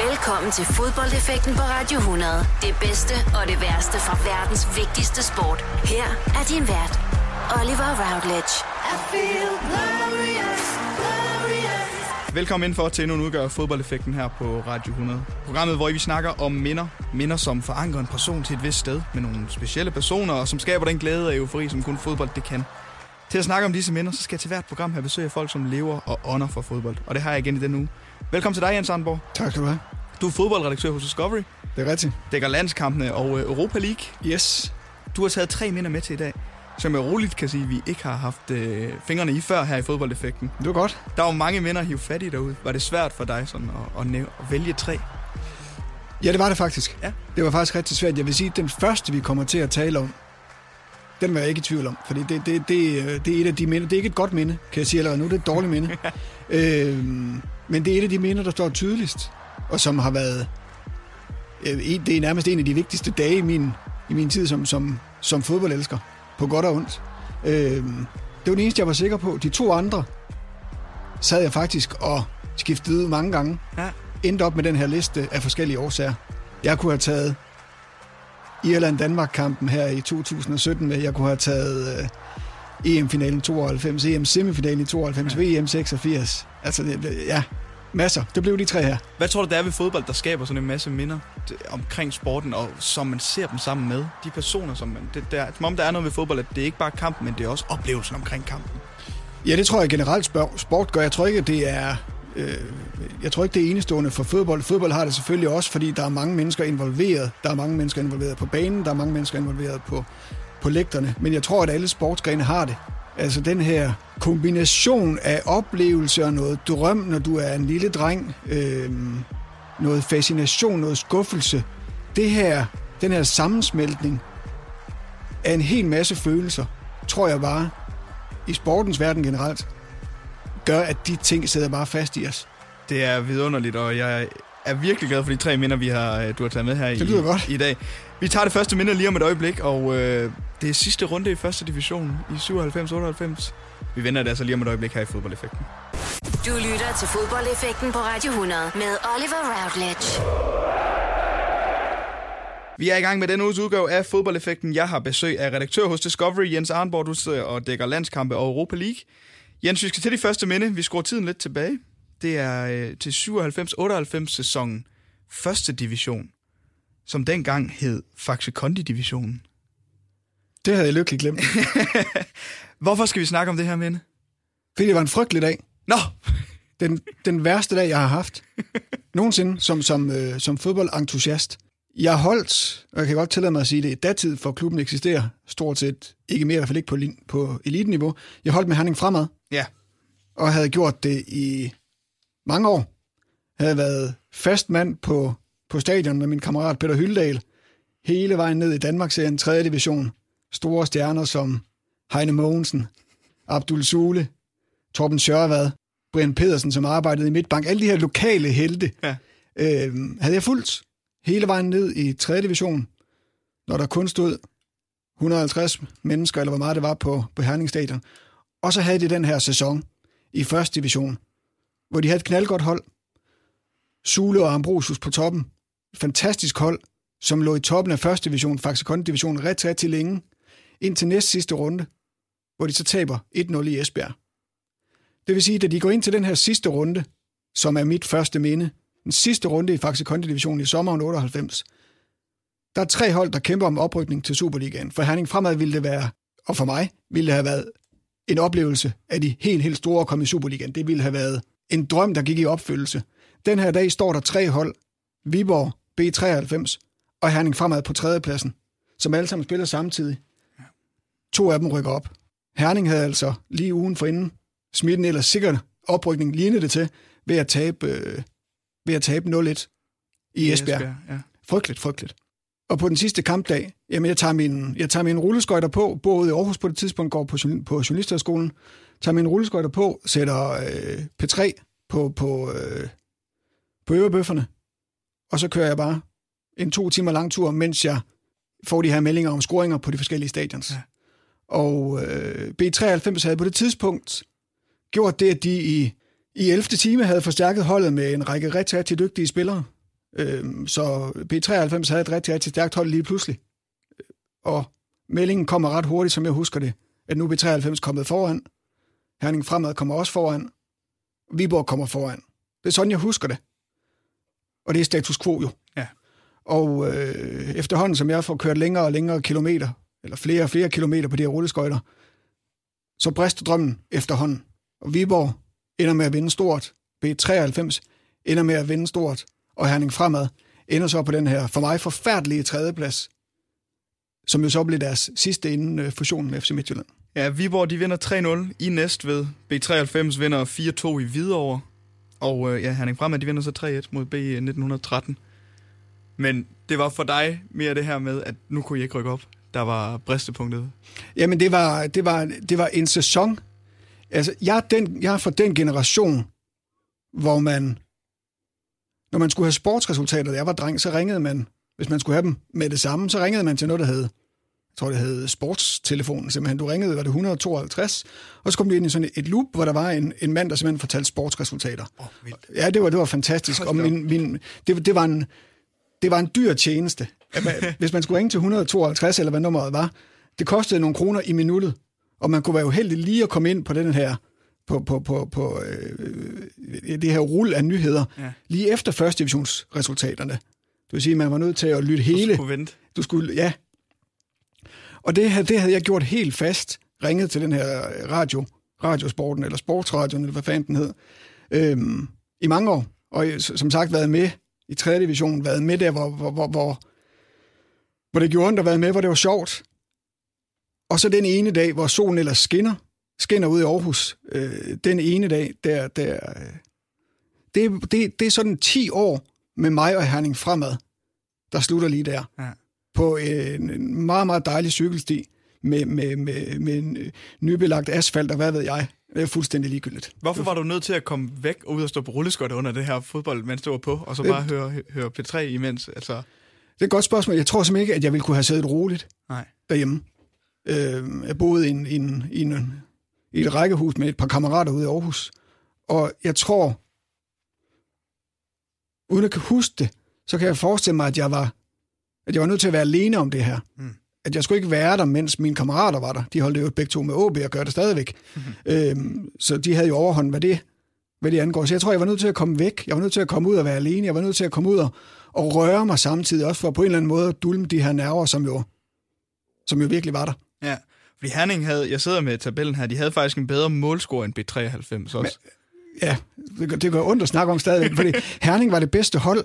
Velkommen til fodboldeffekten på Radio 100. Det bedste og det værste fra verdens vigtigste sport. Her er din vært, Oliver Routledge. I feel glorious, glorious. Velkommen ind for til endnu en udgave af fodboldeffekten her på Radio 100. Programmet, hvor vi snakker om minder. Minder, som forankrer en person til et vist sted med nogle specielle personer, og som skaber den glæde og eufori, som kun fodbold det kan. Til at snakke om disse minder, så skal jeg til hvert program have besøg af folk, som lever og ånder for fodbold. Og det har jeg igen i denne uge. Velkommen til dig, Jens Arnborg. Tak skal du have. Du er fodboldredaktør hos Discovery. Det er rigtigt. Dækker landskampene og øh, Europa League. Yes. Du har taget tre minder med til i dag, som jeg roligt kan sige, at vi ikke har haft øh, fingrene i før her i fodboldeffekten. Det var godt. Der var mange minder at hive fat i derude. Var det svært for dig sådan at, at, at vælge tre? Ja, det var det faktisk. Ja. Det var faktisk rigtig svært. Jeg vil sige, at den første, vi kommer til at tale om, den var jeg ikke i tvivl om. Fordi det, det, det, øh, det er et af de minder. Det er ikke et godt minde, kan jeg sige allerede nu. Det er et dårligt minde. øhm, men det er et af de minder, der står tydeligst. Og som har været... Øh, det er nærmest en af de vigtigste dage i min, i min tid som, som, som fodboldelsker. På godt og ondt. Øhm, det var det eneste, jeg var sikker på. De to andre sad jeg faktisk og skiftede ud mange gange. Ja. Endte op med den her liste af forskellige årsager. Jeg kunne have taget Irland-Danmark-kampen her i 2017 med. Jeg kunne have taget øh, EM-finalen 92, EM-semifinalen i 92, ja. VM 86. Altså, det, ja, masser. Det blev de tre her. Hvad tror du, der er ved fodbold, der skaber sådan en masse minder omkring sporten, og som man ser dem sammen med? De personer, som man... Det, der, som om der er noget ved fodbold, at det er ikke bare kampen, men det er også oplevelsen omkring kampen. Ja, det tror jeg generelt sport gør. Jeg tror ikke, det er øh, jeg tror ikke, det er enestående for fodbold. Fodbold har det selvfølgelig også, fordi der er mange mennesker involveret. Der er mange mennesker involveret på banen, der er mange mennesker involveret på, på lægterne. Men jeg tror, at alle sportsgrene har det. Altså den her kombination af oplevelser og noget drøm, når du er en lille dreng, øh, noget fascination, noget skuffelse. Det her, den her sammensmeltning af en hel masse følelser, tror jeg bare, i sportens verden generelt, gør, at de ting sidder bare fast i os. Det er vidunderligt, og jeg er virkelig glad for de tre minder, vi har, øh, du har taget med her i, godt. i dag. Vi tager det første minde lige om et øjeblik, og øh, det er sidste runde i første division i 97-98. Vi vender det altså lige om et øjeblik her i Fodboldeffekten. Du lytter til Fodboldeffekten på Radio 100 med Oliver Routledge. Vi er i gang med denne uges udgave af Fodboldeffekten. Jeg har besøg af redaktør hos Discovery, Jens Arnborg, du sidder og dækker landskampe og Europa League. Jens, vi skal til de første minde. Vi skruer tiden lidt tilbage. Det er øh, til 97-98 sæsonen. Første division, som dengang hed Faxe Kondi divisionen. Det havde jeg lykkeligt glemt. Hvorfor skal vi snakke om det her minde? Fordi det var en frygtelig dag. Nå! Den, den værste dag, jeg har haft. Nogensinde som, som, øh, som fodboldentusiast. Jeg holdt, og jeg kan godt tillade mig at sige det, i datid, for klubben eksisterer stort set ikke mere, i hvert fald ikke på, på eliteniveau. Jeg holdt med Herning fremad. Ja. Og havde gjort det i mange år. Havde været fast mand på, på stadion med min kammerat Peter Hyldal. Hele vejen ned i Danmarksserien 3. division. Store stjerner som Heine Mogensen, Abdul Sule, Torben Sjørvad, Brian Pedersen, som arbejdede i Midtbank. Alle de her lokale helte ja. øh, havde jeg fulgt hele vejen ned i 3. division, når der kun stod 150 mennesker, eller hvor meget det var på, på Herning Stadion. Og så havde de den her sæson i første division, hvor de havde et knaldgodt hold. Sule og Ambrosius på toppen. Fantastisk hold, som lå i toppen af første division, faktisk kun division ret til længe, indtil næst sidste runde, hvor de så taber 1-0 i Esbjerg. Det vil sige, at de går ind til den her sidste runde, som er mit første minde, den sidste runde i Faxe Kondi Division i sommeren 98. Der er tre hold, der kæmper om oprykning til Superligaen. For Herning Fremad ville det være, og for mig ville det have været en oplevelse af de helt, helt store at komme i Superligaen. Det ville have været en drøm, der gik i opfyldelse. Den her dag står der tre hold. Viborg, B93 og Herning Fremad på tredjepladsen, som alle sammen spiller samtidig. To af dem rykker op. Herning havde altså lige ugen for inden smidt en ellers sikkert oprykning, lignede det til, ved at tabe, øh, ved at tabe 0-1 i Esbjerg. Esbjerg ja. Frygteligt, frygteligt. Og på den sidste kampdag, jamen jeg tager min, jeg tager min rulleskøjter på, både i Aarhus på det tidspunkt, går på, på journalisterskolen, tager min rulleskøjter på, sætter øh, P3 på, på, øh, på øverbøfferne, og så kører jeg bare en to timer lang tur, mens jeg får de her meldinger om scoringer på de forskellige stadions. Ja. Og øh, B93 havde på det tidspunkt gjort det, at de i, i 11. time havde forstærket holdet med en række rigtig, rigtig dygtige spillere. Øhm, så B93 havde et rigtig, rigtig stærkt hold lige pludselig. Og meldingen kommer ret hurtigt, som jeg husker det, at nu er B93 kommet foran. Herning Fremad kommer også foran. Viborg kommer foran. Det er sådan, jeg husker det. Og det er status quo jo. Ja. Og øh, efterhånden, som jeg får kørt længere og længere kilometer, eller flere og flere kilometer på de her rulleskøjter, så brister drømmen efterhånden. Og Viborg ender med at vinde stort. B93 ender med at vinde stort. Og Herning Fremad ender så på den her, for mig, forfærdelige tredjeplads, som jo så blev deres sidste inden øh, fusionen med FC Midtjylland. Ja, Viborg de vinder 3-0 i Næstved. B93 vinder 4-2 i Hvidovre. Og øh, ja, Herning Fremad de vinder så 3-1 mod B1913. Men det var for dig mere det her med, at nu kunne I ikke rykke op. Der var bristepunktet. Jamen, det var, det var, det var en sæson. Altså, jeg er, den, jeg er fra den generation, hvor man, når man skulle have sportsresultater, da jeg var dreng, så ringede man, hvis man skulle have dem med det samme, så ringede man til noget, der hed, jeg tror, det hed sportstelefonen simpelthen. Du ringede, var det 152, og så kom du ind i sådan et loop, hvor der var en, en mand, der simpelthen fortalte sportsresultater. Oh, ja, det var, det var fantastisk. Og min, min, det, det, var en, det var en dyr tjeneste. Hvis man skulle ringe til 152, eller hvad nummeret var, det kostede nogle kroner i minuttet, og man kunne være uheldig lige at komme ind på den her på, på, på, på øh, det her rull af nyheder, ja. lige efter første divisionsresultaterne. Det vil sige, at man var nødt til at lytte hele... Du skulle vente. Du skulle, ja. Og det, her, det havde jeg gjort helt fast, ringet til den her radio, radiosporten, eller sportsradioen, eller hvad fanden den hed, øhm, i mange år. Og som sagt været med i 3. division, været med der, hvor, hvor, hvor, hvor, hvor det gjorde ondt at være med, hvor det var sjovt. Og så den ene dag, hvor solen ellers skinner, skinner ud i Aarhus, øh, den ene dag, der, der øh, det, det, det er sådan 10 år med mig og Herning fremad, der slutter lige der. Ja. På en meget, meget dejlig cykelsti med, med, med, med en nybelagt asfalt og hvad ved jeg. Det er fuldstændig ligegyldigt. Hvorfor var du nødt til at komme væk og ud og stå på rulleskøjter under det her fodbold, du var på, og så bare høre, høre P3 imens? Altså... Det er et godt spørgsmål. Jeg tror simpelthen ikke, at jeg ville kunne have siddet roligt Nej. derhjemme. Øh, jeg boede i, en, i, en, i, en, i et rækkehus med et par kammerater ude i Aarhus. Og jeg tror, uden at kan huske det, så kan jeg forestille mig, at jeg var, at jeg var nødt til at være alene om det her. Mm. At jeg skulle ikke være der, mens mine kammerater var der. De holdt jo begge to med OB og gør det stadigvæk. Mm-hmm. Øhm, så de havde jo overhånd, hvad det, hvad det angår. Så jeg tror, jeg var nødt til at komme væk. Jeg var nødt til at komme ud og være alene. Jeg var nødt til at komme ud og, og røre mig samtidig, også for på en eller anden måde at dulme de her nerver, som jo, som jo virkelig var der. Ja, fordi Herning havde, jeg sidder med tabellen her, de havde faktisk en bedre målscore end B93 også. Men, ja, det, det går ondt at snakke om stadigvæk, fordi Herning var det bedste hold,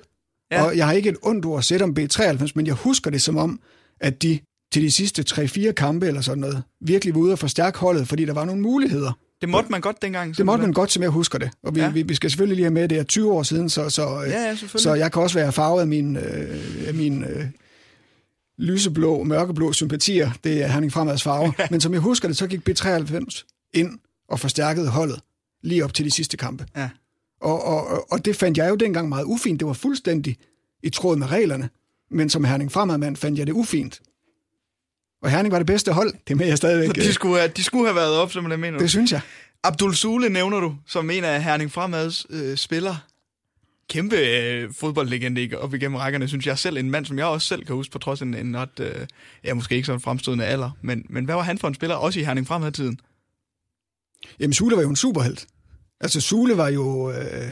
ja. og jeg har ikke et ondt ord at sætte om B93, men jeg husker det som om, at de til de sidste 3-4 kampe eller sådan noget, virkelig var ude og forstærke holdet, fordi der var nogle muligheder. Det måtte man godt dengang. Det måtte man godt, som jeg husker det. Og vi, ja. vi, vi skal selvfølgelig lige have med, det er 20 år siden, så, så, ja, ja, så jeg kan også være farvet af min, øh, af min øh, lyseblå, mørkeblå sympatier. Det er Herning Fremads farve. Men som jeg husker det, så gik B93 ind og forstærkede holdet lige op til de sidste kampe. Ja. Og, og, og det fandt jeg jo dengang meget ufint. Det var fuldstændig i tråd med reglerne. Men som Herning Fremadmand fandt jeg det ufint. Og Herning var det bedste hold. Det med jeg stadigvæk. De skulle have, de skulle have været op, som jeg mener. Det synes jeg. Abdul Sule nævner du, som en af Herning Fremads øh, spiller. Kæmpe øh, fodboldlegende op igennem rækkerne, synes jeg selv. En mand, som jeg også selv kan huske, på trods af en, en ret, øh, ja, måske ikke så en fremstående alder. Men, men hvad var han for en spiller, også i Herning Fremad-tiden? Jamen, Sule var jo en superhelt. Altså, Sule var jo... Øh,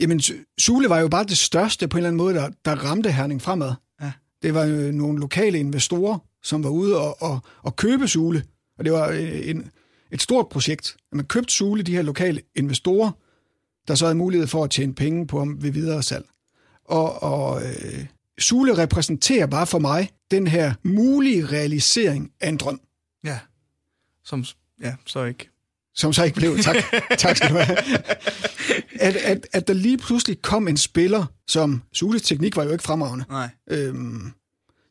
jamen, Sule var jo bare det største på en eller anden måde, der, der ramte Herning fremad. Ja. Det var jo nogle lokale investorer, som var ude og, og, og købe Sule. Og det var en, et stort projekt. Man købte Sule, de her lokale investorer, der så havde mulighed for at tjene penge på ham ved videre salg. Og, og øh, Sule repræsenterer bare for mig den her mulige realisering af en drøm. Ja, som ja, så ikke som så ikke blev. Tak, tak skal du have. At, at, at der lige pludselig kom en spiller, som Sules teknik var jo ikke fremragende. Nej. Øhm,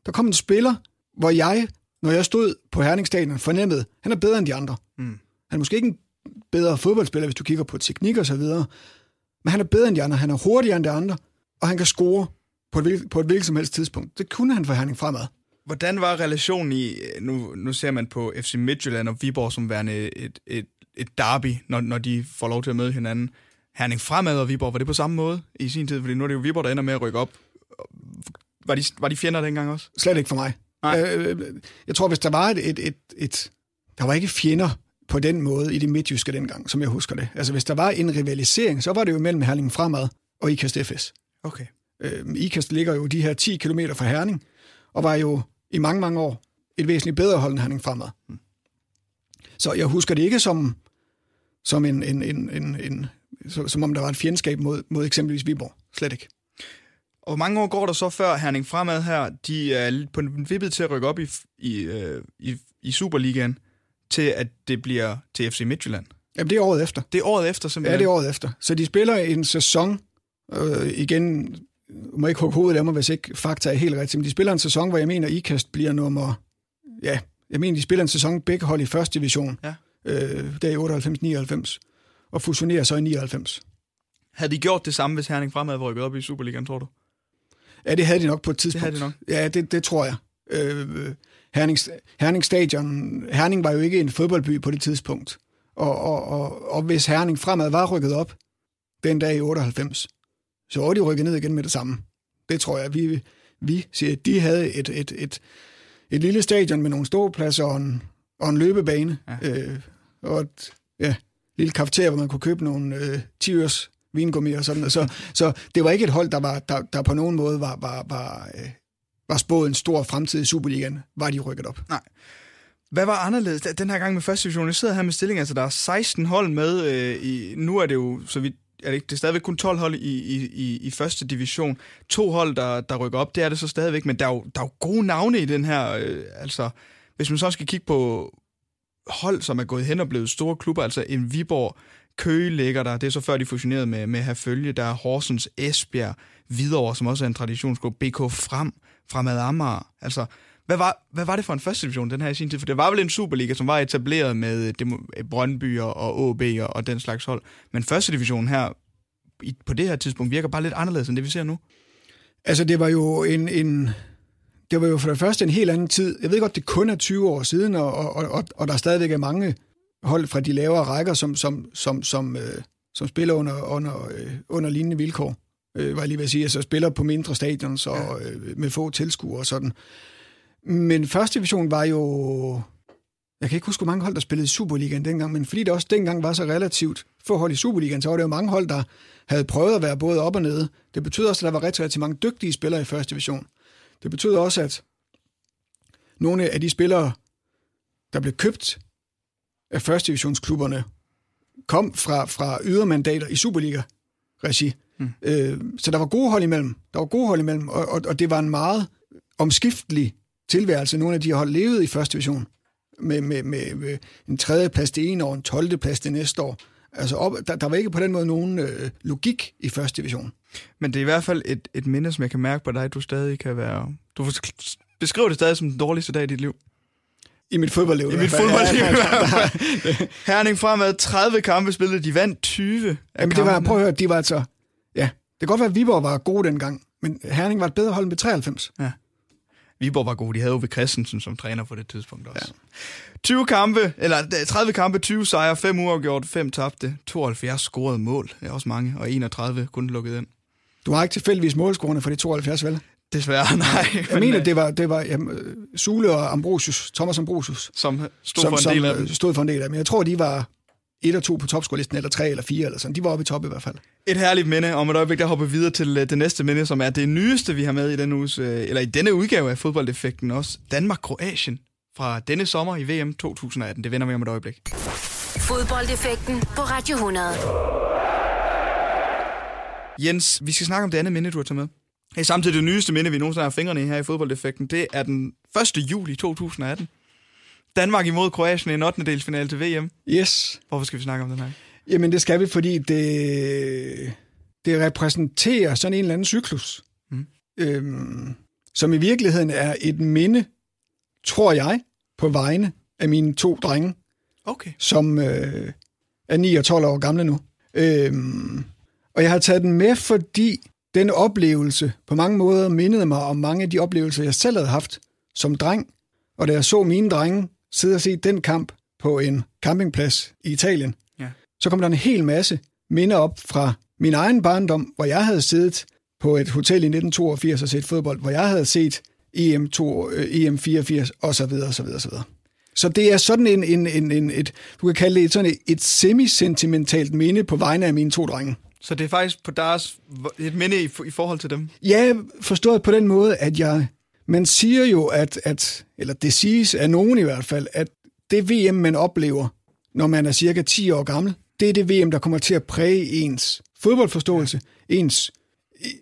der kom en spiller, hvor jeg, når jeg stod på Herningsstadion, fornemmede, han er bedre end de andre. Mm. Han er måske ikke en bedre fodboldspiller, hvis du kigger på teknik og så videre, men han er bedre end de andre, han er hurtigere end de andre, og han kan score på et, på et hvilket som helst tidspunkt. Det kunne han for Herning fremad. Hvordan var relationen i, nu, nu ser man på FC Midtjylland og Viborg som værende et, et, et derby, når, når de får lov til at møde hinanden. Herning Fremad og Viborg, var det på samme måde i sin tid? Fordi nu er det jo Viborg, der ender med at rykke op. Var de, var de fjender dengang også? Slet ikke for mig. Nej. Øh, jeg tror, hvis der var et, et, et, et... Der var ikke fjender på den måde i det midtjyske dengang, som jeg husker det. Altså, hvis der var en rivalisering, så var det jo mellem Herning Fremad og IKAST FS. Okay. Øh, IKAST ligger jo de her 10 km fra Herning, og var jo i mange, mange år et væsentligt bedre hold end Herning Fremad. Mm. Så jeg husker det ikke som, som, en, en, en, en, en, som om der var et fjendskab mod, mod eksempelvis Viborg. Slet ikke. Og hvor mange år går der så før Herning Fremad her, de er på en vippet til at rykke op i, i, øh, i, i Superligaen, til at det bliver til FC Midtjylland? Jamen, det er året efter. Det er året efter simpelthen? Ja, det er året efter. Så de spiller en sæson, øh, igen, må ikke hugge hovedet af mig, hvis ikke fakta er helt rigtigt, men de spiller en sæson, hvor jeg mener, IKAST bliver nummer... Ja, jeg mener, de spiller en sæson begge hold i første division. Ja. Øh, der i 98-99, og fusionerer så i 99. Havde de gjort det samme, hvis Herning Fremad var rykket op i Superligaen, tror du? Ja, det havde de nok på et tidspunkt. Det havde de nok. Ja, det, det tror jeg. Øh, Herning, Herning Stadion, Herning var jo ikke en fodboldby på det tidspunkt. Og, og, og, og hvis Herning fremad var rykket op den dag i 98, så var de rykket ned igen med det samme. Det tror jeg. Vi, vi siger, at de havde et, et, et, et lille stadion med nogle ståpladser og en, og en løbebane. Ja. Øh, og et ja, lille kafeteria, hvor man kunne købe nogle øh, 10 øres vingummi og sådan noget. Så, så det var ikke et hold, der, var, der, der på nogen måde var, var, var, øh, var spået en stor fremtid i Superligaen, var de rykket op. Nej. Hvad var anderledes den her gang med første division? Jeg sidder her med stillingen, altså der er 16 hold med. Øh, i, nu er det jo, så vidt er det, ikke, det er stadigvæk kun 12 hold i, i, i, i første division. To hold, der, der rykker op, det er det så stadigvæk, men der er jo, der er jo gode navne i den her. Øh, altså, hvis man så skal kigge på hold, som er gået hen og blevet store klubber, altså en Viborg, Køge ligger der, det er så før de fusionerede med, med Herfølge, der er Horsens, Esbjerg, Hvidovre, som også er en traditionsgruppe, BK Frem, Fremad Amager. Altså, hvad var, hvad var det for en første division, den her i sin tid? For det var vel en Superliga, som var etableret med Brøndby og OB og, og den slags hold. Men første division her, i, på det her tidspunkt, virker bare lidt anderledes end det, vi ser nu. Altså, det var jo en, en, det var jo for det første en helt anden tid. Jeg ved godt, det kun er 20 år siden, og, og, og, og der stadigvæk er mange hold fra de lavere rækker, som, som, som, som, øh, som spiller under, under, øh, under lignende vilkår, øh, var jeg lige ved at sige. Altså spiller på mindre stadion, så ja. øh, med få tilskuere og sådan. Men første division var jo... Jeg kan ikke huske, hvor mange hold, der spillede i Superligaen dengang, men fordi det også dengang var så relativt få hold i Superligaen, så var det jo mange hold, der havde prøvet at være både op og nede. Det betød også, at der var rigtig, rigtig mange dygtige spillere i første division. Det betød også, at nogle af de spillere, der blev købt af første divisionsklubberne, kom fra, fra ydermandater i Superliga-regi. Mm. Øh, så der var gode hold imellem. Der var gode hold imellem, og, og, og det var en meget omskiftelig tilværelse. Nogle af de hold levede i første division med, med, med, med en tredje plads det ene år, en 12. plads det næste år. Altså op, der, der var ikke på den måde nogen øh, logik i første division. Men det er i hvert fald et, et minde, som jeg kan mærke på dig, at du stadig kan være... Du beskriver det stadig som den dårligste dag i dit liv. I mit fodboldliv. I mit fodboldliv. Ja, Herning fremad 30 kampe spillede, de vandt 20 af Jamen, det var, prøv at høre, de var altså... Ja, det kan godt være, at Viborg var god dengang, men Herning var et bedre hold med 93. Ja. Viborg var god. De havde Ove Christensen som træner på det tidspunkt også. Ja. 20 kampe, eller 30 kampe, 20 sejre, 5 uafgjort, 5 tabte, 72 scorede mål. Det er også mange, og 31 kun lukket ind. Du har ikke tilfældigvis målscorerne for de 72, vel? Desværre, nej. Jeg mener, øh, det var, det var jamen, Sule og Ambrosius, Thomas Ambrosius, som stod som, for en del af dem. stod for en del af dem. Jeg tror, de var et og to på topscorelisten, eller tre eller fire, eller sådan. De var oppe i top i hvert fald. Et herligt minde. Om et øjeblik, der hopper videre til øh, det næste minde, som er det nyeste, vi har med i denne, uges, øh, eller i denne udgave af fodboldeffekten også. Danmark-Kroatien fra denne sommer i VM 2018. Det vender vi om et øjeblik. Fodboldeffekten på Radio 100. Jens, vi skal snakke om det andet minde, du har taget med. Det er samtidig det nyeste minde, vi nogensinde har fingrene i her i fodboldeffekten. Det er den 1. juli 2018. Danmark imod Kroatien i en 8. delsfinale til VM. Yes. Hvorfor skal vi snakke om den her? Jamen, det skal vi, fordi det, det repræsenterer sådan en eller anden cyklus, mm. øhm, som i virkeligheden er et minde, tror jeg, på vegne af mine to drenge, okay. som øh, er 9 og 12 år gamle nu. Øhm, og jeg har taget den med, fordi den oplevelse på mange måder mindede mig om mange af de oplevelser, jeg selv havde haft som dreng. Og da jeg så mine drenge sidde og se den kamp på en campingplads i Italien, ja. så kom der en hel masse minder op fra min egen barndom, hvor jeg havde siddet på et hotel i 1982 og set fodbold, hvor jeg havde set EM2, øh, EM84 og så videre, og så videre, og så videre. Så det er sådan en, en, en, en et, du kan kalde det et, sådan et, et semi-sentimentalt minde på vegne af mine to drenge. Så det er faktisk på deres, et minde i, i forhold til dem? Ja, forstået på den måde, at jeg... Man siger jo, at, at, eller det siges af nogen i hvert fald, at det VM, man oplever, når man er cirka 10 år gammel, det er det VM, der kommer til at præge ens fodboldforståelse, ens,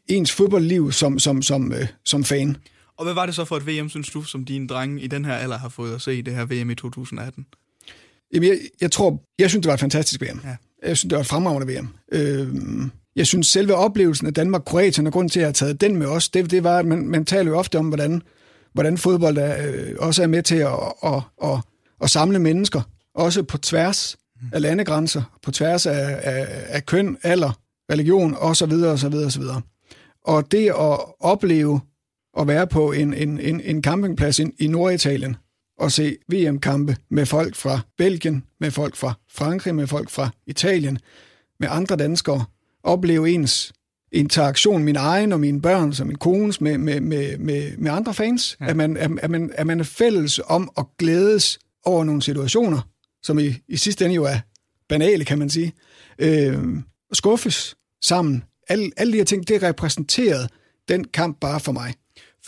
ens fodboldliv som, som, som, øh, som fan. Og hvad var det så for et VM, synes du, som dine drenge i den her alder har fået at se i det her VM i 2018? Jamen, jeg, jeg tror, jeg synes, det var et fantastisk VM. Ja. Jeg synes, det var et fremragende VM. Øh, jeg synes, selve oplevelsen af Danmark-Kroatien, og grund til, at jeg har taget den med os, det, det var, at man, man taler jo ofte om, hvordan, hvordan fodbold er, øh, også er med til at, at, at, at, at samle mennesker, også på tværs af landegrænser, på tværs af, af, af køn, alder, religion osv. osv. osv. Og det at opleve at være på en, en, en, en campingplads i, i Norditalien og se VM-kampe med folk fra Belgien, med folk fra Frankrig, med folk fra Italien, med andre danskere, opleve ens interaktion, min egen og mine børn, som min kones, med, med, med, med, med andre fans. Ja. At, man, at, at, man, at man er fælles om at glædes over nogle situationer, som i, i sidste ende jo er banale, kan man sige. Øh, skuffes sammen. Alle, alle de her ting, det repræsenterede den kamp bare for mig.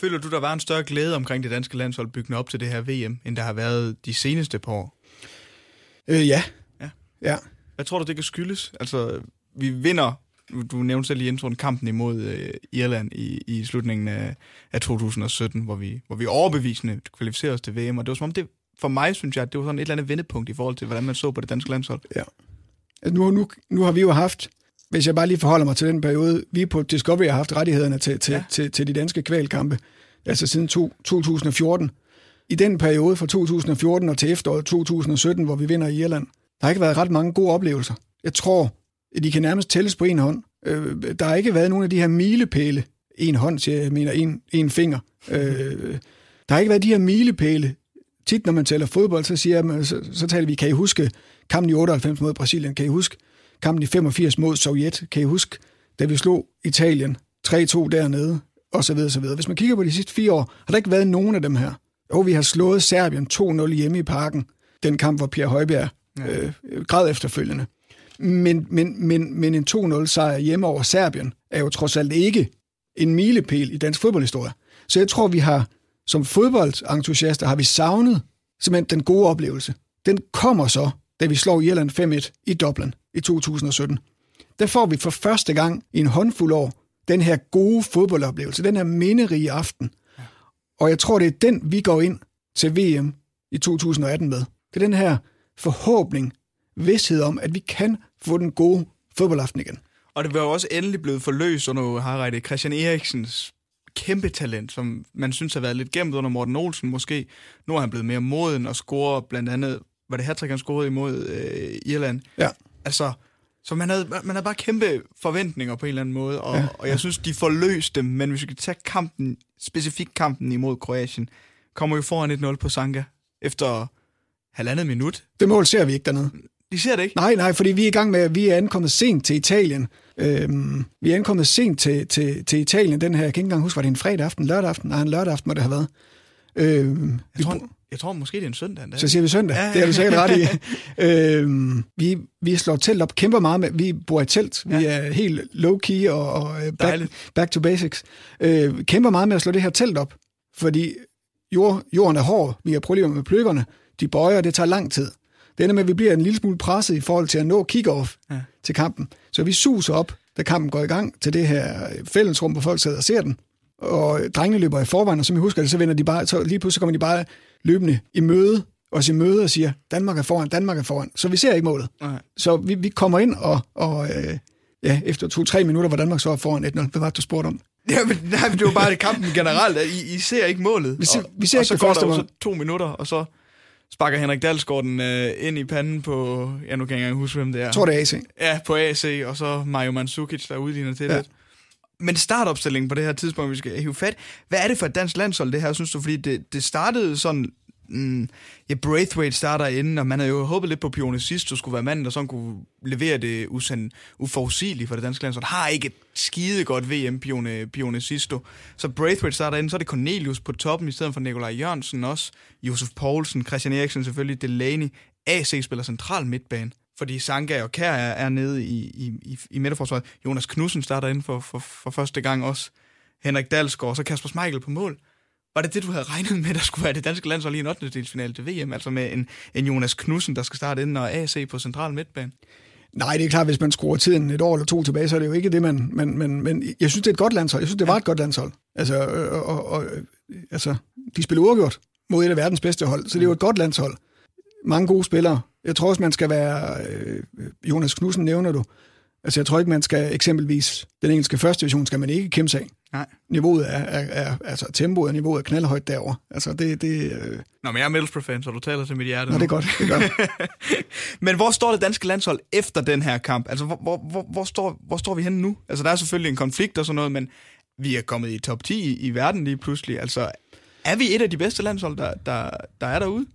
Føler du, der var en større glæde omkring det danske landshold byggende op til det her VM, end der har været de seneste par år? Øh, ja. ja. ja. Hvad tror du, det kan skyldes? Altså, vi vinder, du nævnte selv i introen, kampen imod øh, Irland i, i slutningen af, af 2017, hvor vi, hvor vi overbevisende kvalificerede os til VM, og det var som om det, for mig synes jeg, at det var sådan et eller andet vendepunkt i forhold til, hvordan man så på det danske landshold. Ja. Altså, nu, nu, nu har vi jo haft hvis jeg bare lige forholder mig til den periode, vi på Discovery har haft rettighederne til, til, ja. til, til de danske kvalkampe, altså siden to, 2014. I den periode fra 2014 og til efteråret 2017, hvor vi vinder i Irland, der har ikke været ret mange gode oplevelser. Jeg tror, at de kan nærmest tælles på en hånd. Øh, der har ikke været nogen af de her milepæle, en hånd, siger jeg mener en, en finger. Øh, der har ikke været de her milepæle. Tit, når man tæller fodbold, så, siger man, så, så taler vi, kan I huske kampen i 98 mod Brasilien? Kan I huske kampen i 85 mod Sovjet, kan I huske, da vi slog Italien 3-2 dernede, og så videre, så videre. Hvis man kigger på de sidste fire år, har der ikke været nogen af dem her. Jo, vi har slået Serbien 2-0 hjemme i parken, den kamp, hvor Pierre Højbjerg øh, græd efterfølgende. Men, men, men, men en 2-0 sejr hjemme over Serbien er jo trods alt ikke en milepæl i dansk fodboldhistorie. Så jeg tror, vi har som fodboldentusiaster har vi savnet simpelthen den gode oplevelse. Den kommer så, da vi slår Irland 5-1 i Dublin i 2017. Der får vi for første gang i en håndfuld år den her gode fodboldoplevelse, den her minderige aften. Og jeg tror, det er den, vi går ind til VM i 2018 med. Det er den her forhåbning, vidshed om, at vi kan få den gode fodboldaften igen. Og det var jo også endelig blevet forløst under Harreide Christian Eriksens kæmpe talent, som man synes har været lidt gemt under Morten Olsen måske. Nu er han blevet mere moden og scorer blandt andet, var det hat han scorede imod øh, Irland. Ja. Altså, så man havde, man havde bare kæmpe forventninger på en eller anden måde, og, ja, og jeg synes, de forløste dem, men hvis vi skal tage kampen, specifikt kampen imod Kroatien, kommer jo foran 1-0 på Sanka efter halvandet minut. Det mål ser vi ikke dernede. De ser det ikke? Nej, nej, fordi vi er i gang med, vi er ankommet sent til Italien. Øhm, vi er ankommet sent til, til, til Italien. Den her, jeg kan ikke engang huske, var det en fredag aften, lørdag aften? Nej, en lørdag aften må det have været. Øhm, jeg, tror, jeg tror måske, det er en søndag. Så siger vi søndag. Ja. Det er du sikkert ret i. øhm, vi, vi slår telt op, kæmper meget med, vi bor i telt. Ja. Vi er helt low-key og, og øh, back, back to basics. Øh, kæmper meget med at slå det her telt op, fordi jord, jorden er hård. Vi har problemer med pløkkerne. De bøjer, det tager lang tid. Det ender med, at vi bliver en lille smule presset i forhold til at nå kick-off ja. til kampen. Så vi suser op, da kampen går i gang, til det her fællesrum, hvor folk sidder og ser den og drengene løber i forvejen, og som jeg husker det, så vender de bare, så lige pludselig kommer de bare løbende i møde, os i møde og siger, Danmark er foran, Danmark er foran. Så vi ser ikke målet. Okay. Så vi, vi kommer ind, og, og øh, ja, efter to-tre minutter, hvor Danmark så er foran 1-0. Hvad var det, du spurgte om? Ja, men, nej, det var bare kampen generelt. I, I ser ikke målet. Vi ser, vi ser og, ikke og så går der så to minutter, og så sparker Henrik Dalsgaard den øh, ind i panden på, ja, nu kan jeg ikke engang huske, hvem det er. Jeg tror, det er AC. Ja, på AC, og så Mario Mandzukic, der udligner til ja. det. Men startopstillingen på det her tidspunkt, vi skal hive fat. Hvad er det for et dansk landshold, det her, synes du? Fordi det, det startede sådan mm, ja, Braithwaite starter inden, og man havde jo håbet lidt på Pione sidst, du skulle være manden, der sådan kunne levere det usen, uforudsigeligt for det danske landshold. Har ikke et skide godt VM, Pione, Pione Sisto. Så Braithwaite starter inden, så er det Cornelius på toppen, i stedet for Nikolaj Jørgensen også, Josef Poulsen, Christian Eriksen selvfølgelig, Delaney, AC spiller central midtbane fordi Sanka og Kær er, er nede i, i, i, i midterforsvaret. Jonas Knudsen starter inden for, for, for første gang også. Henrik Dalsgaard, og så Kasper Smeichel på mål. Var det det, du havde regnet med, der skulle være det danske landshold i en 8. delsfinale til VM? Altså med en, en Jonas Knudsen, der skal starte inden, og AC på central midtbane? Nej, det er klart, hvis man skruer tiden et år eller to tilbage, så er det jo ikke det, man... Men, men, men jeg synes, det er et godt landshold. Jeg synes, det var et godt landshold. Altså, og, og, og, altså de spiller uafgjort mod et af verdens bedste hold, så det er jo et godt landshold. Mange gode spillere. Jeg tror også, man skal være... Øh, Jonas Knudsen nævner du. Altså, jeg tror ikke, man skal eksempelvis... Den engelske første division skal man ikke kæmpe sig af. Nej. Niveauet er, er, er, altså tempoet og niveauet er knaldhøjt derovre. Altså det, det, øh... Nå, men jeg er Middlesbrough-fan, så du taler til mit hjerte Nå, det er godt. Det er godt. men hvor står det danske landshold efter den her kamp? Altså, hvor, hvor, hvor, hvor, står, hvor står vi henne nu? Altså, der er selvfølgelig en konflikt og sådan noget, men vi er kommet i top 10 i, i verden lige pludselig. Altså, er vi et af de bedste landshold, der, der, der er derude?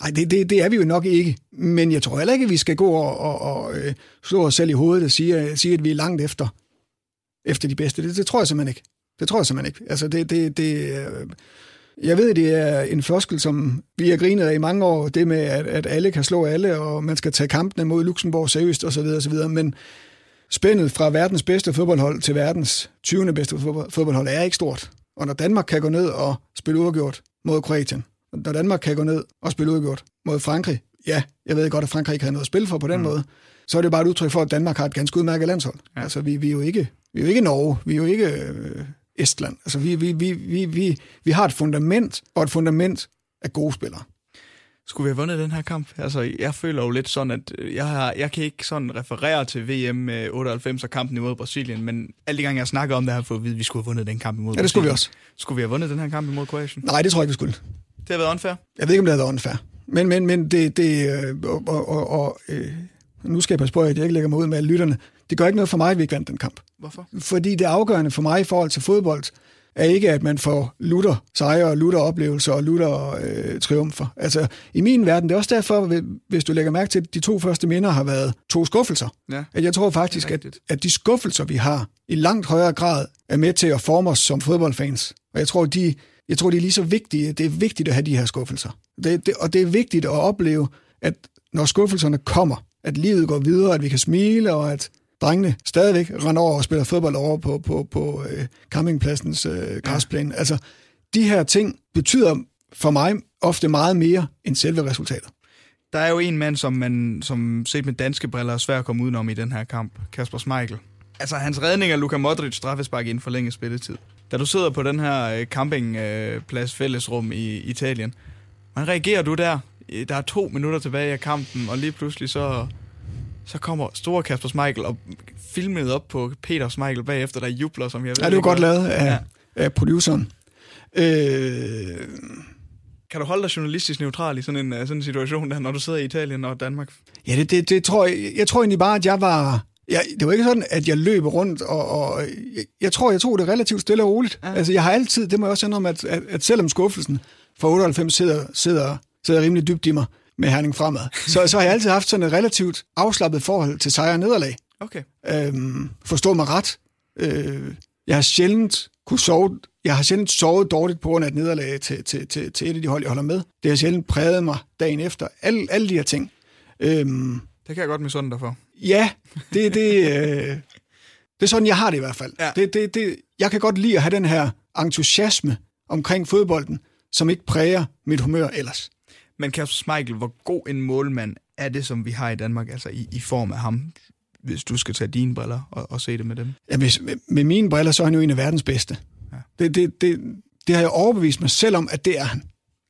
Nej, det, det, det er vi jo nok ikke. Men jeg tror heller ikke, at vi skal gå og, og, og øh, slå os selv i hovedet og sige, øh, sige, at vi er langt efter, efter de bedste. Det, det tror jeg simpelthen ikke. Det tror jeg simpelthen ikke. Altså, det, det, det, øh, jeg ved, det er en floskel, som vi har grinet af i mange år, det med, at, at alle kan slå alle, og man skal tage kampene mod Luxembourg seriøst osv. osv. Men spændet fra verdens bedste fodboldhold til verdens 20. bedste fodboldhold er ikke stort. Og når Danmark kan gå ned og spille uafgjort mod Kroatien, når Danmark kan gå ned og spille uafgjort mod Frankrig, ja, jeg ved godt, at Frankrig ikke har noget at spille for på den mm. måde, så er det bare et udtryk for, at Danmark har et ganske udmærket landshold. Ja. Altså, vi, vi, er jo ikke, vi er jo ikke Norge, vi er jo ikke øh, Estland. Altså, vi, vi, vi, vi, vi, vi har et fundament, og et fundament af gode spillere. Skulle vi have vundet den her kamp? Altså, jeg føler jo lidt sådan, at jeg, har, jeg kan ikke sådan referere til VM 98 og kampen imod Brasilien, men alle de gange, jeg snakker om det, har jeg fået at vide, at vi skulle have vundet den kamp imod Ja, det skulle vi også. Skulle vi have vundet den her kamp imod Kroatien? Nej, det tror jeg ikke, vi skulle. Det har været unfair? Jeg ved ikke, om det har været unfair. Men, men, men det, det øh, og, og, og øh, nu skal jeg passe på, at jeg ikke lægger mig ud med alle lytterne. Det gør ikke noget for mig, at vi ikke vandt den kamp. Hvorfor? Fordi det afgørende for mig i forhold til fodbold, er ikke, at man får lutter sejre, lutter oplevelser og lutter øh, triumfer. Altså, i min verden, det er også derfor, hvis du lægger mærke til, at de to første minder har været to skuffelser. Ja. At jeg tror faktisk, at, at de skuffelser, vi har, i langt højere grad er med til at forme os som fodboldfans. Og jeg tror, de, jeg tror, de er lige så vigtige. Det er vigtigt at have de her skuffelser. Det, det, og det er vigtigt at opleve, at når skuffelserne kommer, at livet går videre, at vi kan smile, og at drengene stadigvæk render over og spiller fodbold over på, på, på øh, campingpladsens øh, græsplæne. Ja. Altså, de her ting betyder for mig ofte meget mere end selve resultatet. Der er jo en mand, som man som set med danske briller er svært at komme udenom i den her kamp. Kasper Schmeichel. Altså, hans redning af Luka Modric straffespark inden for længe spilletid. Da du sidder på den her øh, campingplads fællesrum i Italien, hvordan reagerer du der? Der er to minutter tilbage af kampen, og lige pludselig så så kommer store Kasper Smeichel og filmet op på Peter Smeichel bagefter, der jubler, som jeg ved. Ja, det er godt lavet af, ja. af produceren. Øh... Kan du holde dig journalistisk neutral i sådan en, sådan en situation, der, når du sidder i Italien og Danmark? Ja, det, det, det tror jeg, jeg tror egentlig bare, at jeg var... Ja, det var ikke sådan, at jeg løb rundt, og, og jeg, jeg tror, jeg tog det relativt stille og roligt. Ja. Altså, jeg har altid, det må jeg også sige om, at, at, at selvom skuffelsen for 98 sidder, sidder, sidder rimelig dybt i mig, med Herning fremad. Så, så har jeg altid haft sådan et relativt afslappet forhold til sejr og nederlag. Okay. Øhm, forstå mig ret. Øh, jeg har sjældent kunne sove, jeg har sjældent sovet dårligt på grund af et nederlag til, til, til, til et af de hold, jeg holder med. Det har sjældent præget mig dagen efter. Alle, alle de her ting. Øhm, det kan jeg godt med sådan derfor. Ja, det, det, øh, det er sådan, jeg har det i hvert fald. Ja. Det, det, det, jeg kan godt lide at have den her entusiasme omkring fodbolden, som ikke præger mit humør ellers. Men Kasper Schmeichel, hvor god en målmand er det, som vi har i Danmark, altså i, i form af ham, hvis du skal tage dine briller og, og se det med dem? Ja, hvis, med, med mine briller, så er han jo en af verdens bedste. Ja. Det, det, det, det har jeg overbevist mig selv om, at det er han.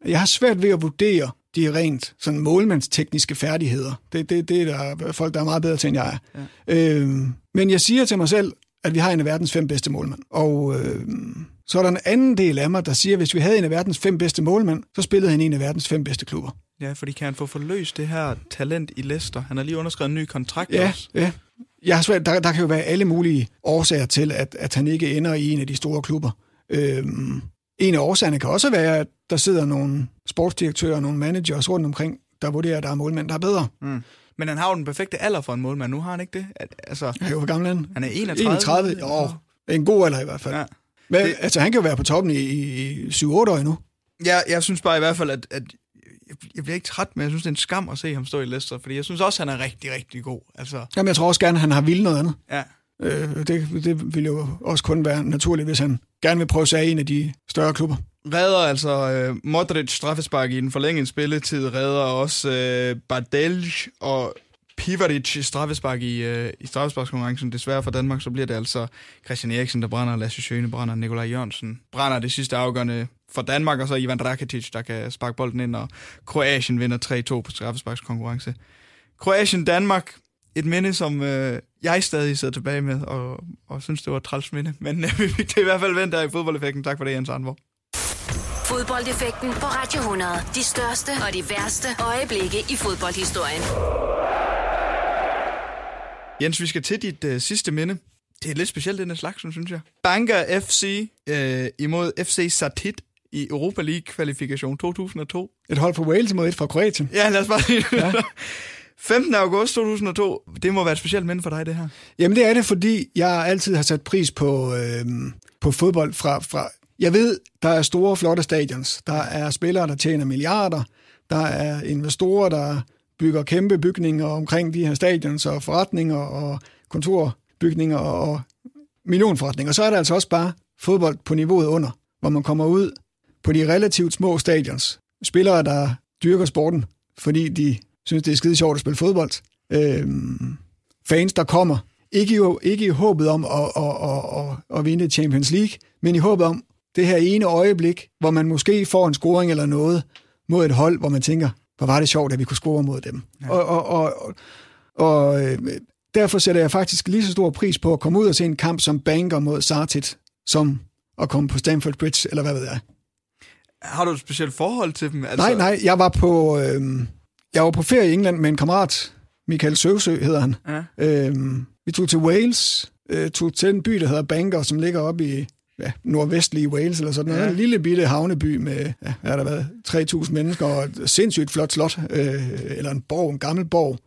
Jeg har svært ved at vurdere de rent sådan målmandstekniske færdigheder. Det, det, det er der folk, der er meget bedre til, end jeg er. Ja. Øhm, men jeg siger til mig selv, at vi har en af verdens fem bedste målmænd. Og øhm, så er der en anden del af mig, der siger, at hvis vi havde en af verdens fem bedste målmænd, så spillede han en af verdens fem bedste klubber. Ja, fordi kan han få forløst det her talent i Leicester? Han har lige underskrevet en ny kontrakt ja, også. Ja, jeg har svært, der, der kan jo være alle mulige årsager til, at, at han ikke ender i en af de store klubber. Øhm, en af årsagerne kan også være, at der sidder nogle sportsdirektører og nogle managers rundt omkring, der vurderer, at der er målmænd, der er bedre. Mm. Men han har jo den perfekte alder for en målmand. Nu har han ikke det. Altså, Ja, jo, hvor gammel er han? han er 31. 31, jo. En god alder i hvert fald. Ja. Ja. Men, Det- altså, han kan jo være på toppen i, i, i 7-8 år endnu. Jeg, jeg synes bare i hvert fald, at, at jeg- bliver ikke træt, men jeg synes, det er en skam at se ham stå i Leicester, fordi jeg synes også, han er rigtig, rigtig god. Altså, Jamen, jeg tror også gerne, han har vildt noget andet. ja. Øh, det, det vil jo også kun være naturligt, hvis han gerne vil prøve sig af en af de større klubber. Redder altså øh, Modric straffespark i den forlængede spilletid, redder også øh, Bardelj og Pivaric straffespark i, øh, i straffesparkskonkurrencen. Desværre for Danmark, så bliver det altså Christian Eriksen, der brænder, Lasse Sjøne brænder, Nikolaj Jørgensen brænder det sidste afgørende for Danmark, og så Ivan Rakitic, der kan sparke bolden ind, og Kroatien vinder 3-2 på straffesparkskonkurrence. Kroatien-Danmark, et minde, som øh, jeg stadig sidder tilbage med, og, og synes, det var et træls minde. Men øh, vi fik det i hvert fald vendt der i fodboldeffekten. Tak for det, Jens Arnborg. Fodboldeffekten på Radio 100. De største og de værste øjeblikke i fodboldhistorien. Jens, vi skal til dit øh, sidste minde. Det er lidt specielt, den slags, synes jeg. Banker FC øh, imod FC Satit i Europa League kvalifikation 2002. Et hold fra Wales mod et fra Kroatien. Ja, lad os bare sige ja. 15. august 2002. Det må være et specielt minde for dig, det her. Jamen det er det, fordi jeg altid har sat pris på, øh, på fodbold fra, fra... Jeg ved, der er store, flotte stadions. Der er spillere, der tjener milliarder. Der er investorer, der bygger kæmpe bygninger omkring de her stadions og forretninger og kontorbygninger og millionforretninger. Så er der altså også bare fodbold på niveauet under, hvor man kommer ud på de relativt små stadions. Spillere, der dyrker sporten, fordi de synes, det er skide sjovt at spille fodbold. Øhm, fans, der kommer. Ikke, jo, ikke i håbet om at, at, at, at, at vinde Champions League, men i håbet om det her ene øjeblik, hvor man måske får en scoring eller noget mod et hold, hvor man tænker, hvor var det sjovt, at vi kunne score mod dem. Ja. Og, og, og, og, og øh, derfor sætter jeg faktisk lige så stor pris på at komme ud og se en kamp som Banker mod Sartit, som at komme på Stamford Bridge, eller hvad ved jeg. Har du et specielt forhold til dem? Altså, Nej, nej, jeg var på, øh, jeg var på ferie i England med en kammerat, Michael Søvsø hedder han. Ja. Øh, vi tog til Wales, øh, tog til en by, der hedder Bangor, som ligger oppe i ja, nordvestlige Wales, eller sådan noget. Ja. En lille bitte havneby med, ja, har der været, 3.000 mennesker og et sindssygt flot slot, øh, eller en borg, en gammel borg.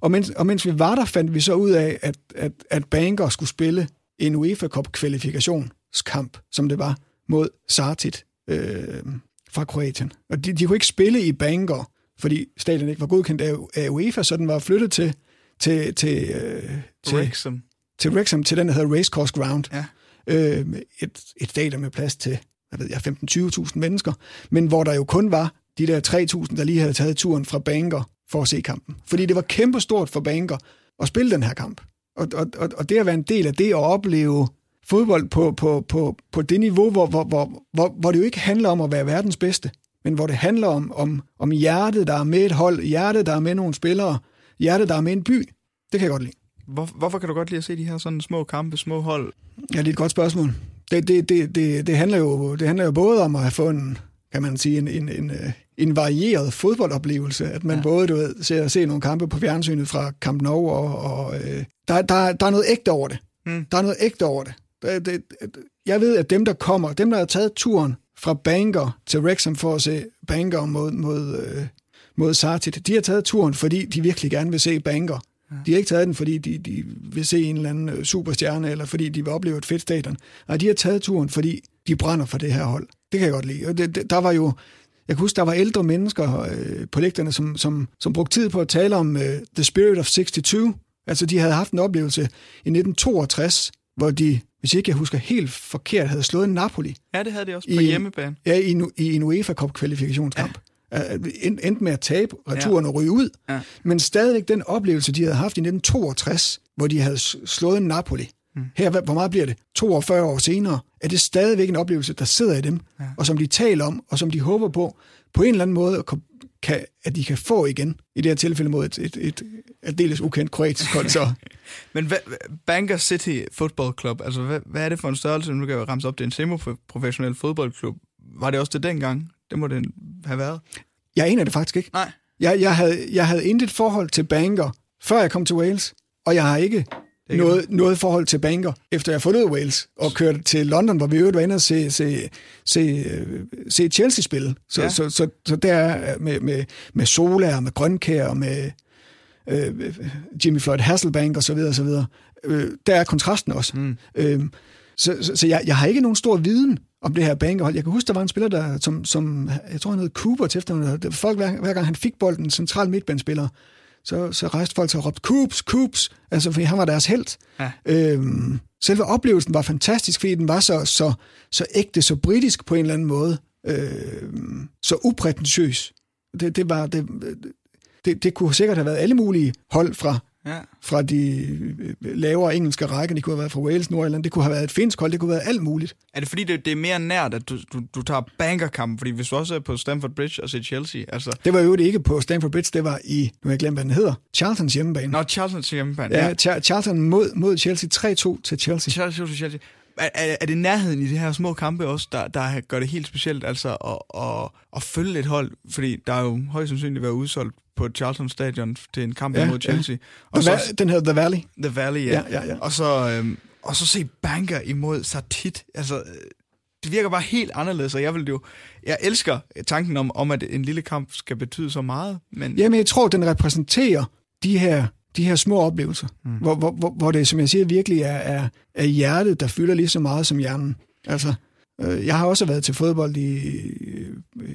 Og mens, og mens vi var der, fandt vi så ud af, at, at, at Bangor skulle spille en UEFA Cup kvalifikationskamp, som det var, mod Sartit øh, fra Kroatien. Og de, de kunne ikke spille i Bangor, fordi stadion ikke var godkendt af, af UEFA, så den var flyttet til, til, til, øh, til, Wrexham. til Wrexham, til den, der hedder Racecourse Ground. Ja. Øh, et, et stadion med plads til, hvad ved jeg, 15-20.000 mennesker, men hvor der jo kun var de der 3.000, der lige havde taget turen fra Bangor for at se kampen. Fordi det var kæmpestort for Bangor at spille den her kamp. Og, og, og, og det at være en del af det at opleve fodbold på, på, på, på det niveau, hvor, hvor, hvor, hvor, hvor det jo ikke handler om at være verdens bedste, men hvor det handler om, om, om hjertet, der er med et hold, hjertet, der er med nogle spillere, hjertet, der er med en by. Det kan jeg godt lide. Hvor, hvorfor kan du godt lide at se de her sådan små kampe, små hold? Ja, det er et godt spørgsmål. Det, det, det, det, det, handler, jo, det handler jo både om at have fået en, kan man sige, en, en, en, en varieret fodboldoplevelse, at man ja. både du ved, ser, ser nogle kampe på fjernsynet fra Camp Nou, og, og øh, der, der, der er noget ægte over det. Mm. Der er noget ægte over det. det, det, det jeg ved, at dem, der kommer, dem, der har taget turen fra Bangor til Wrexham for at se Bangor mod, mod, øh, mod Sartit, de har taget turen, fordi de virkelig gerne vil se Bangor. De har ikke taget den, fordi de, de vil se en eller anden øh, superstjerne, eller fordi de vil opleve et fedt stadion. Nej, de har taget turen, fordi de brænder for det her hold. Det kan jeg godt lide. Og det, det, der var jo, jeg kan huske, der var ældre mennesker øh, på lægterne, som, som, som brugte tid på at tale om øh, The Spirit of 62. Altså, de havde haft en oplevelse i 1962, hvor de, hvis ikke jeg husker helt forkert, havde slået Napoli Ja, det havde de også på I- hjemmebane. ja, i, i en UEFA Cup kvalifikationskamp. Ja. Endte med at tabe returen ja. og ryge ud. Ja. Men stadigvæk den oplevelse, de havde haft i 1962, hvor de havde slået Napoli. Mm. Her, hvor meget bliver det? 42 år senere, er det stadigvæk en oplevelse, der sidder i dem, ja. og som de taler om, og som de håber på, på en eller anden måde, at kan, at de kan få igen, i det her tilfælde mod et, et, et aldeles ukendt kroatisk hold. Så. Men hvad, Banker City Football Club, altså hvad, hvad er det for en størrelse? Nu kan jeg ramse op, det er en semi-professionel fodboldklub. Var det også det dengang? Det må det have været. Jeg aner det faktisk ikke. Nej. Jeg, jeg, havde, jeg havde intet forhold til Bangor, før jeg kom til Wales, og jeg har ikke noget, noget forhold til banker, efter jeg forlod Wales og kørte til London, hvor vi øvrigt var inde og se, se, se, øh, se Chelsea spille. Så, Ja. så, så, så der med, med, med Sola og med Grønkær og med øh, Jimmy Floyd Hasselbank og så videre, og så videre. Øh, der er kontrasten også. Mm. Øh, så så, så jeg, jeg har ikke nogen stor viden om det her bankerhold. Jeg kan huske, der var en spiller, der, som, som jeg tror, han hed Cooper til efternavn. Folk, hver, hver gang han fik bolden, en central midtbanespiller, så, så rejste folk sig og råbte, Coops, Coops, altså fordi han var deres held. Ja. Øhm, selve oplevelsen var fantastisk, fordi den var så, så, så ægte, så britisk på en eller anden måde, øhm, så uprætentiøs. Det, det, var, det, det, det kunne sikkert have været alle mulige hold fra, Ja. fra de øh, lavere engelske rækker. Det kunne have været fra Wales, Nordirland. Det kunne have været et finsk hold. Det kunne have været alt muligt. Er det fordi, det, det er mere nært, at du, du, du tager bankerkampen? Fordi hvis du også er på Stamford Bridge og ser Chelsea, altså... Det var jo ikke på Stamford Bridge. Det var i, nu har jeg glemt, hvad den hedder, Charltons hjemmebane. Nå, Charlton til hjemmebane. Ja, Char- Charlton mod, mod Chelsea 3-2 til Chelsea. Chelsea til Chelsea. Er, er, er det nærheden i de her små kampe også, der, der gør det helt specielt, altså at, at, at følge et hold? Fordi der er jo højst sandsynligt været udsolgt på Charlton Stadion til en kamp Ja, ja, mod ja. Chelsea. Og The så den hedder The Valley. The Valley, ja. Ja, ja, ja. Og så, øhm, og så se Banker imod Satit. Altså, øh, det virker bare helt anderledes, og jeg vil jo... Jeg elsker tanken om, om, at en lille kamp skal betyde så meget, men... Jamen, jeg tror, den repræsenterer de her, de her små oplevelser, mm. hvor, hvor, hvor, hvor det, som jeg siger, virkelig er, er, er hjertet, der fylder lige så meget som hjernen. Altså, øh, jeg har også været til fodbold i,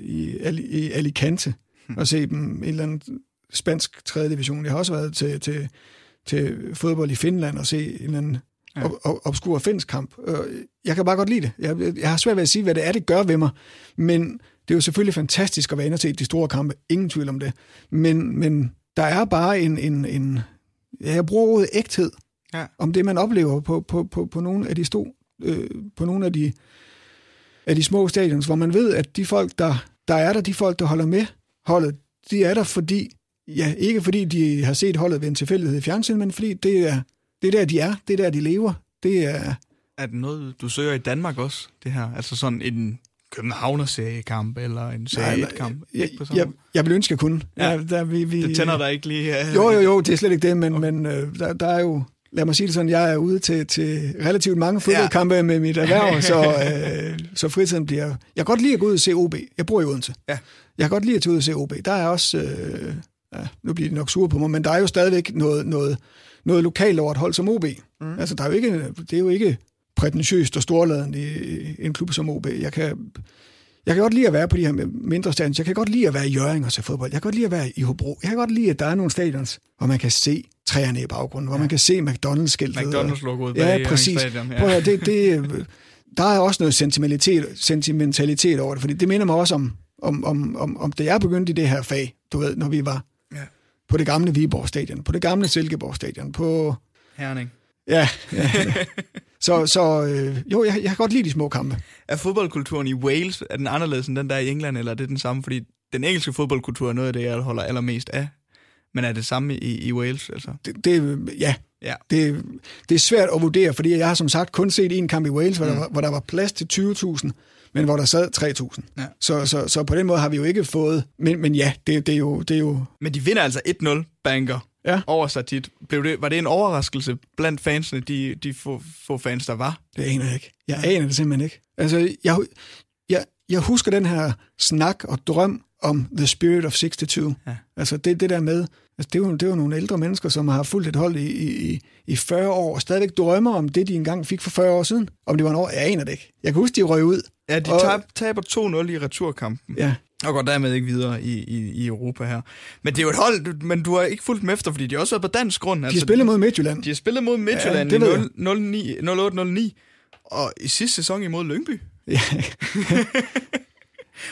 i, Ali- i Alicante og set dem i en eller anden spansk 3. division. Jeg har også været til, til, til fodbold i Finland og se en eller anden Ja. ob- obskur finsk kamp. Jeg kan bare godt lide det. Jeg, jeg har svært ved at sige, hvad det er, det gør ved mig. Men det er jo selvfølgelig fantastisk at være inde og se de store kampe. Ingen tvivl om det. Men, men der er bare en, en, en ja, jeg bruger ordet ægthed, Ja. om det, man oplever på, på, på, på nogle af de sto, øh, på nogle af de, af de små stadions, hvor man ved, at de folk, der, der er der, de folk, der holder med holdet, de er der, fordi, ja, ikke fordi de har set holdet ved en tilfældighed i fjernsyn, men fordi det er, det er der, de er, det er der, de lever. Det er, Er det noget, du søger i Danmark også, det her? Altså sådan en Københavner-seriekamp, eller en Serie 1-kamp? jeg, jeg, jeg vil ønske, jeg kunne. Ja. Ja, der, vi, vi, Det tænder dig ikke lige... Uh, Jo, jo, jo, det er slet ikke det, men, men øh, der, der er jo, lad mig sige det sådan, jeg er ude til, til relativt mange fodboldkampe ja. med mit erhverv, så, øh, så fritiden bliver... Jeg kan godt lide at gå ud og se OB. Jeg bor i Odense. Ja. Jeg kan godt lide at tage ud og se OB. Der er også... Øh, ja, nu bliver de nok sure på mig, men der er jo stadigvæk noget, noget, noget lokalt over et hold som OB. Mm. Altså, der er jo ikke, det er jo ikke prætentiøst og storladen i en klub som OB. Jeg kan, jeg kan godt lide at være på de her mindre stadions. Jeg kan godt lide at være i Jørgen og se fodbold. Jeg kan godt lide at være i Hobro. Jeg kan godt lide, at der er nogle stadions, hvor man kan se træerne i baggrunden, hvor man kan se McDonald's-skiltet. McDonald's-logoet Ja, Jørgen præcis. Stadion, ja. Prøv at det, det, der er også noget sentimentalitet, sentimentalitet over det, fordi det minder mig også om, om, om, om, om det jeg begyndte i det her fag, du ved, når vi var Ja. på det gamle Viborg Stadion, på det gamle Silkeborg Stadion, på... Herning. Ja, ja. Så, så øh, jo, jeg, jeg kan godt lide de små kampe. Er fodboldkulturen i Wales, er den anderledes end den der i England, eller er det den samme? Fordi den engelske fodboldkultur er noget af det, jeg holder allermest af. Men er det samme i, i Wales, altså? Det, det, ja, Ja. det, det er svært at vurdere, fordi jeg har som sagt kun set en kamp i Wales, hvor, mm. der, var, hvor der var plads til 20.000, men hvor der sad 3.000. Ja. Så, så, så på den måde har vi jo ikke fået... Men, men ja, det, det, er jo, det er jo... Men de vinder altså 1-0 banker Ja. over Satit. Blev det, var det en overraskelse blandt fansene, de, de få, få fans, der var? Det aner jeg ikke. Jeg aner det simpelthen ikke. Altså, jeg, jeg, jeg husker den her snak og drøm om The Spirit of 62. Ja. Altså, det, det der med... Altså, det, er jo, det er jo nogle ældre mennesker, som har fulgt et hold i, i, i 40 år, og stadigvæk drømmer om det, de engang fik for 40 år siden. Om det var en år, jeg aner det ikke. Jeg kan huske, de røg ud. Ja, de Og- tab, taber 2-0 i returkampen, Ja, og går dermed ikke videre i, i, i Europa her. Men det er jo et hold, men du har ikke fulgt dem efter, fordi de har også været på dansk grund. de spiller mod Midtjylland. De har spillet mod Midtjylland Ja, i 0 08-09, og i sidste sæson imod Lyngby. Ja.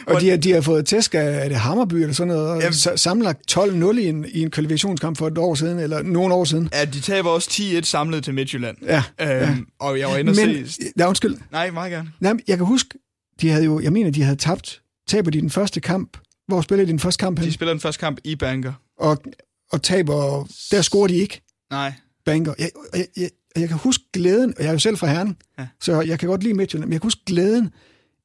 og de har, de har fået tæsk af, er det Hammerby eller sådan noget, og Jamen- sa- sammenlagt 12-0 i en, i en kvalifikationskamp for et år siden, eller nogle år siden. Ja, de taber også 10-1 samlet til Midtjylland. Ja, Øhm, ja. Og jeg var inde og Men, se... ja, undskyld. Nej, meget gerne. Nej, jeg kan huske, de havde jo, jeg mener, de havde tabt, taber de den første kamp. Hvor spillede de den første kamp hen? De spiller den første kamp i Banker. Og, og taber, der scorer de ikke, Nej. banker. Jeg, jeg, jeg, jeg kan huske glæden, og jeg er jo selv fra Herning, Ja. så jeg kan godt lide Midtjylland, men jeg kan huske glæden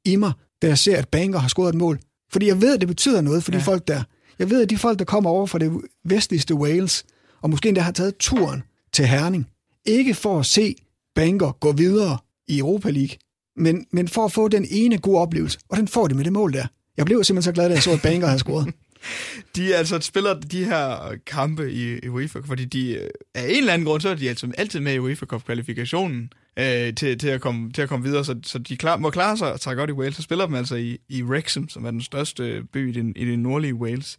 i mig, da jeg ser, at banker har scoret et mål. Fordi jeg ved, at det betyder noget for de Ja. folk der. Jeg ved, at de folk, der kommer over fra det vestligste Wales, og måske endda har taget turen til Herning, Ikke for at se Banker gå videre i Europa League, men, men for at få den ene gode oplevelse. Og den får de med det mål der. Jeg blev simpelthen så glad, da jeg så, at Banger havde scoret. De er altså spiller de her kampe i, i UEFA, fordi de øh, af en eller anden grund, så er de altså altid med i UEFA Cup kvalifikationen øh, til, til, at komme, til at komme videre, så, så de klar, må klare sig og tager godt i Wales. Så spiller de altså i, i Wrexham, som er den største by i, den, i det nordlige Wales.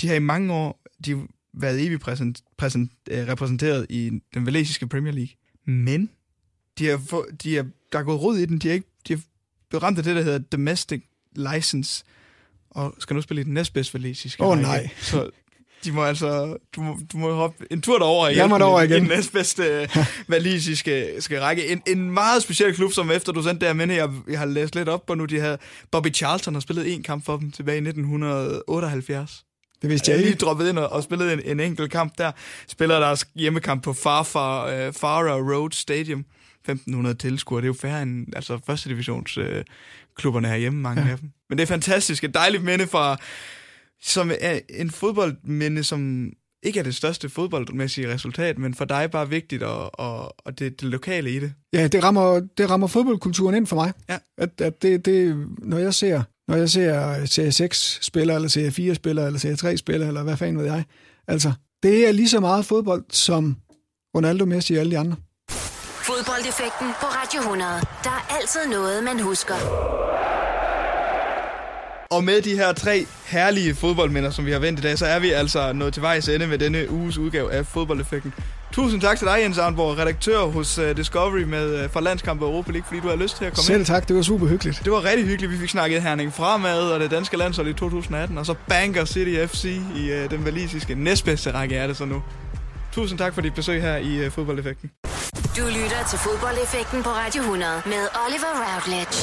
De har i mange år de har været evigt præsent, præsent, øh, repræsenteret i den valesiske Premier League. Men de har, få, de har, der er gået rod i den. De har, ikke, de har blevet ramt af det, der hedder domestic license, og skal nu spille i den næstbedste valesiske Åh, række. nej. Så de må altså, du må, du må hoppe en tur derover Jeg må derover i igen. den næstbedste valisiske skal række. En, en meget speciel klub, som efter du sendte der minde, jeg, jeg har læst lidt op på nu, de havde, Bobby Charlton har spillet en kamp for dem tilbage i 1978. Det vidste Jeg jeg lige ikke. droppet ind og, og spillet en, en enkelt kamp der. Spiller deres hjemmekamp på Farfar, uh, Farah Road Stadium. 1500 tilskuere, det er jo færre end altså, første divisions uh, klubberne herhjemme, mange ja. af dem. Men det er fantastisk, et dejligt minde fra, som er en fodboldminde, som ikke er det største fodboldmæssige resultat, men for dig bare vigtigt, og, og, og det, det lokale i det. Ja, det rammer, det rammer fodboldkulturen ind for mig. Ja. At, at det, det, når jeg ser, når jeg ser serie 6 spiller eller serie 4 spiller eller serie 3 spiller eller hvad fanden ved jeg. Altså, det er lige så meget fodbold som Ronaldo, Messi og alle de andre. Fodboldeffekten på Radio 100. Der er altid noget, man husker. Og med de her tre herlige fodboldminder, som vi har vendt i dag, så er vi altså nået til vejs ende med denne uges udgave af Fodboldeffekten. Tusind tak til dig, Jens Arnborg, redaktør hos uh, Discovery med uh, for landskamp og Europa League, fordi du har lyst til at komme Selv ind. tak, det var super hyggeligt. Det var rigtig hyggeligt. Vi fik snakket Herning Fremad og det danske landshold i 2018, og så Banker City FC i uh, den valisiske næstbedste række er det så nu. Tusind tak for dit besøg her i uh, Fodboldeffekten. Du lytter til Fodboldeffekten på Radio 100 med Oliver Routledge.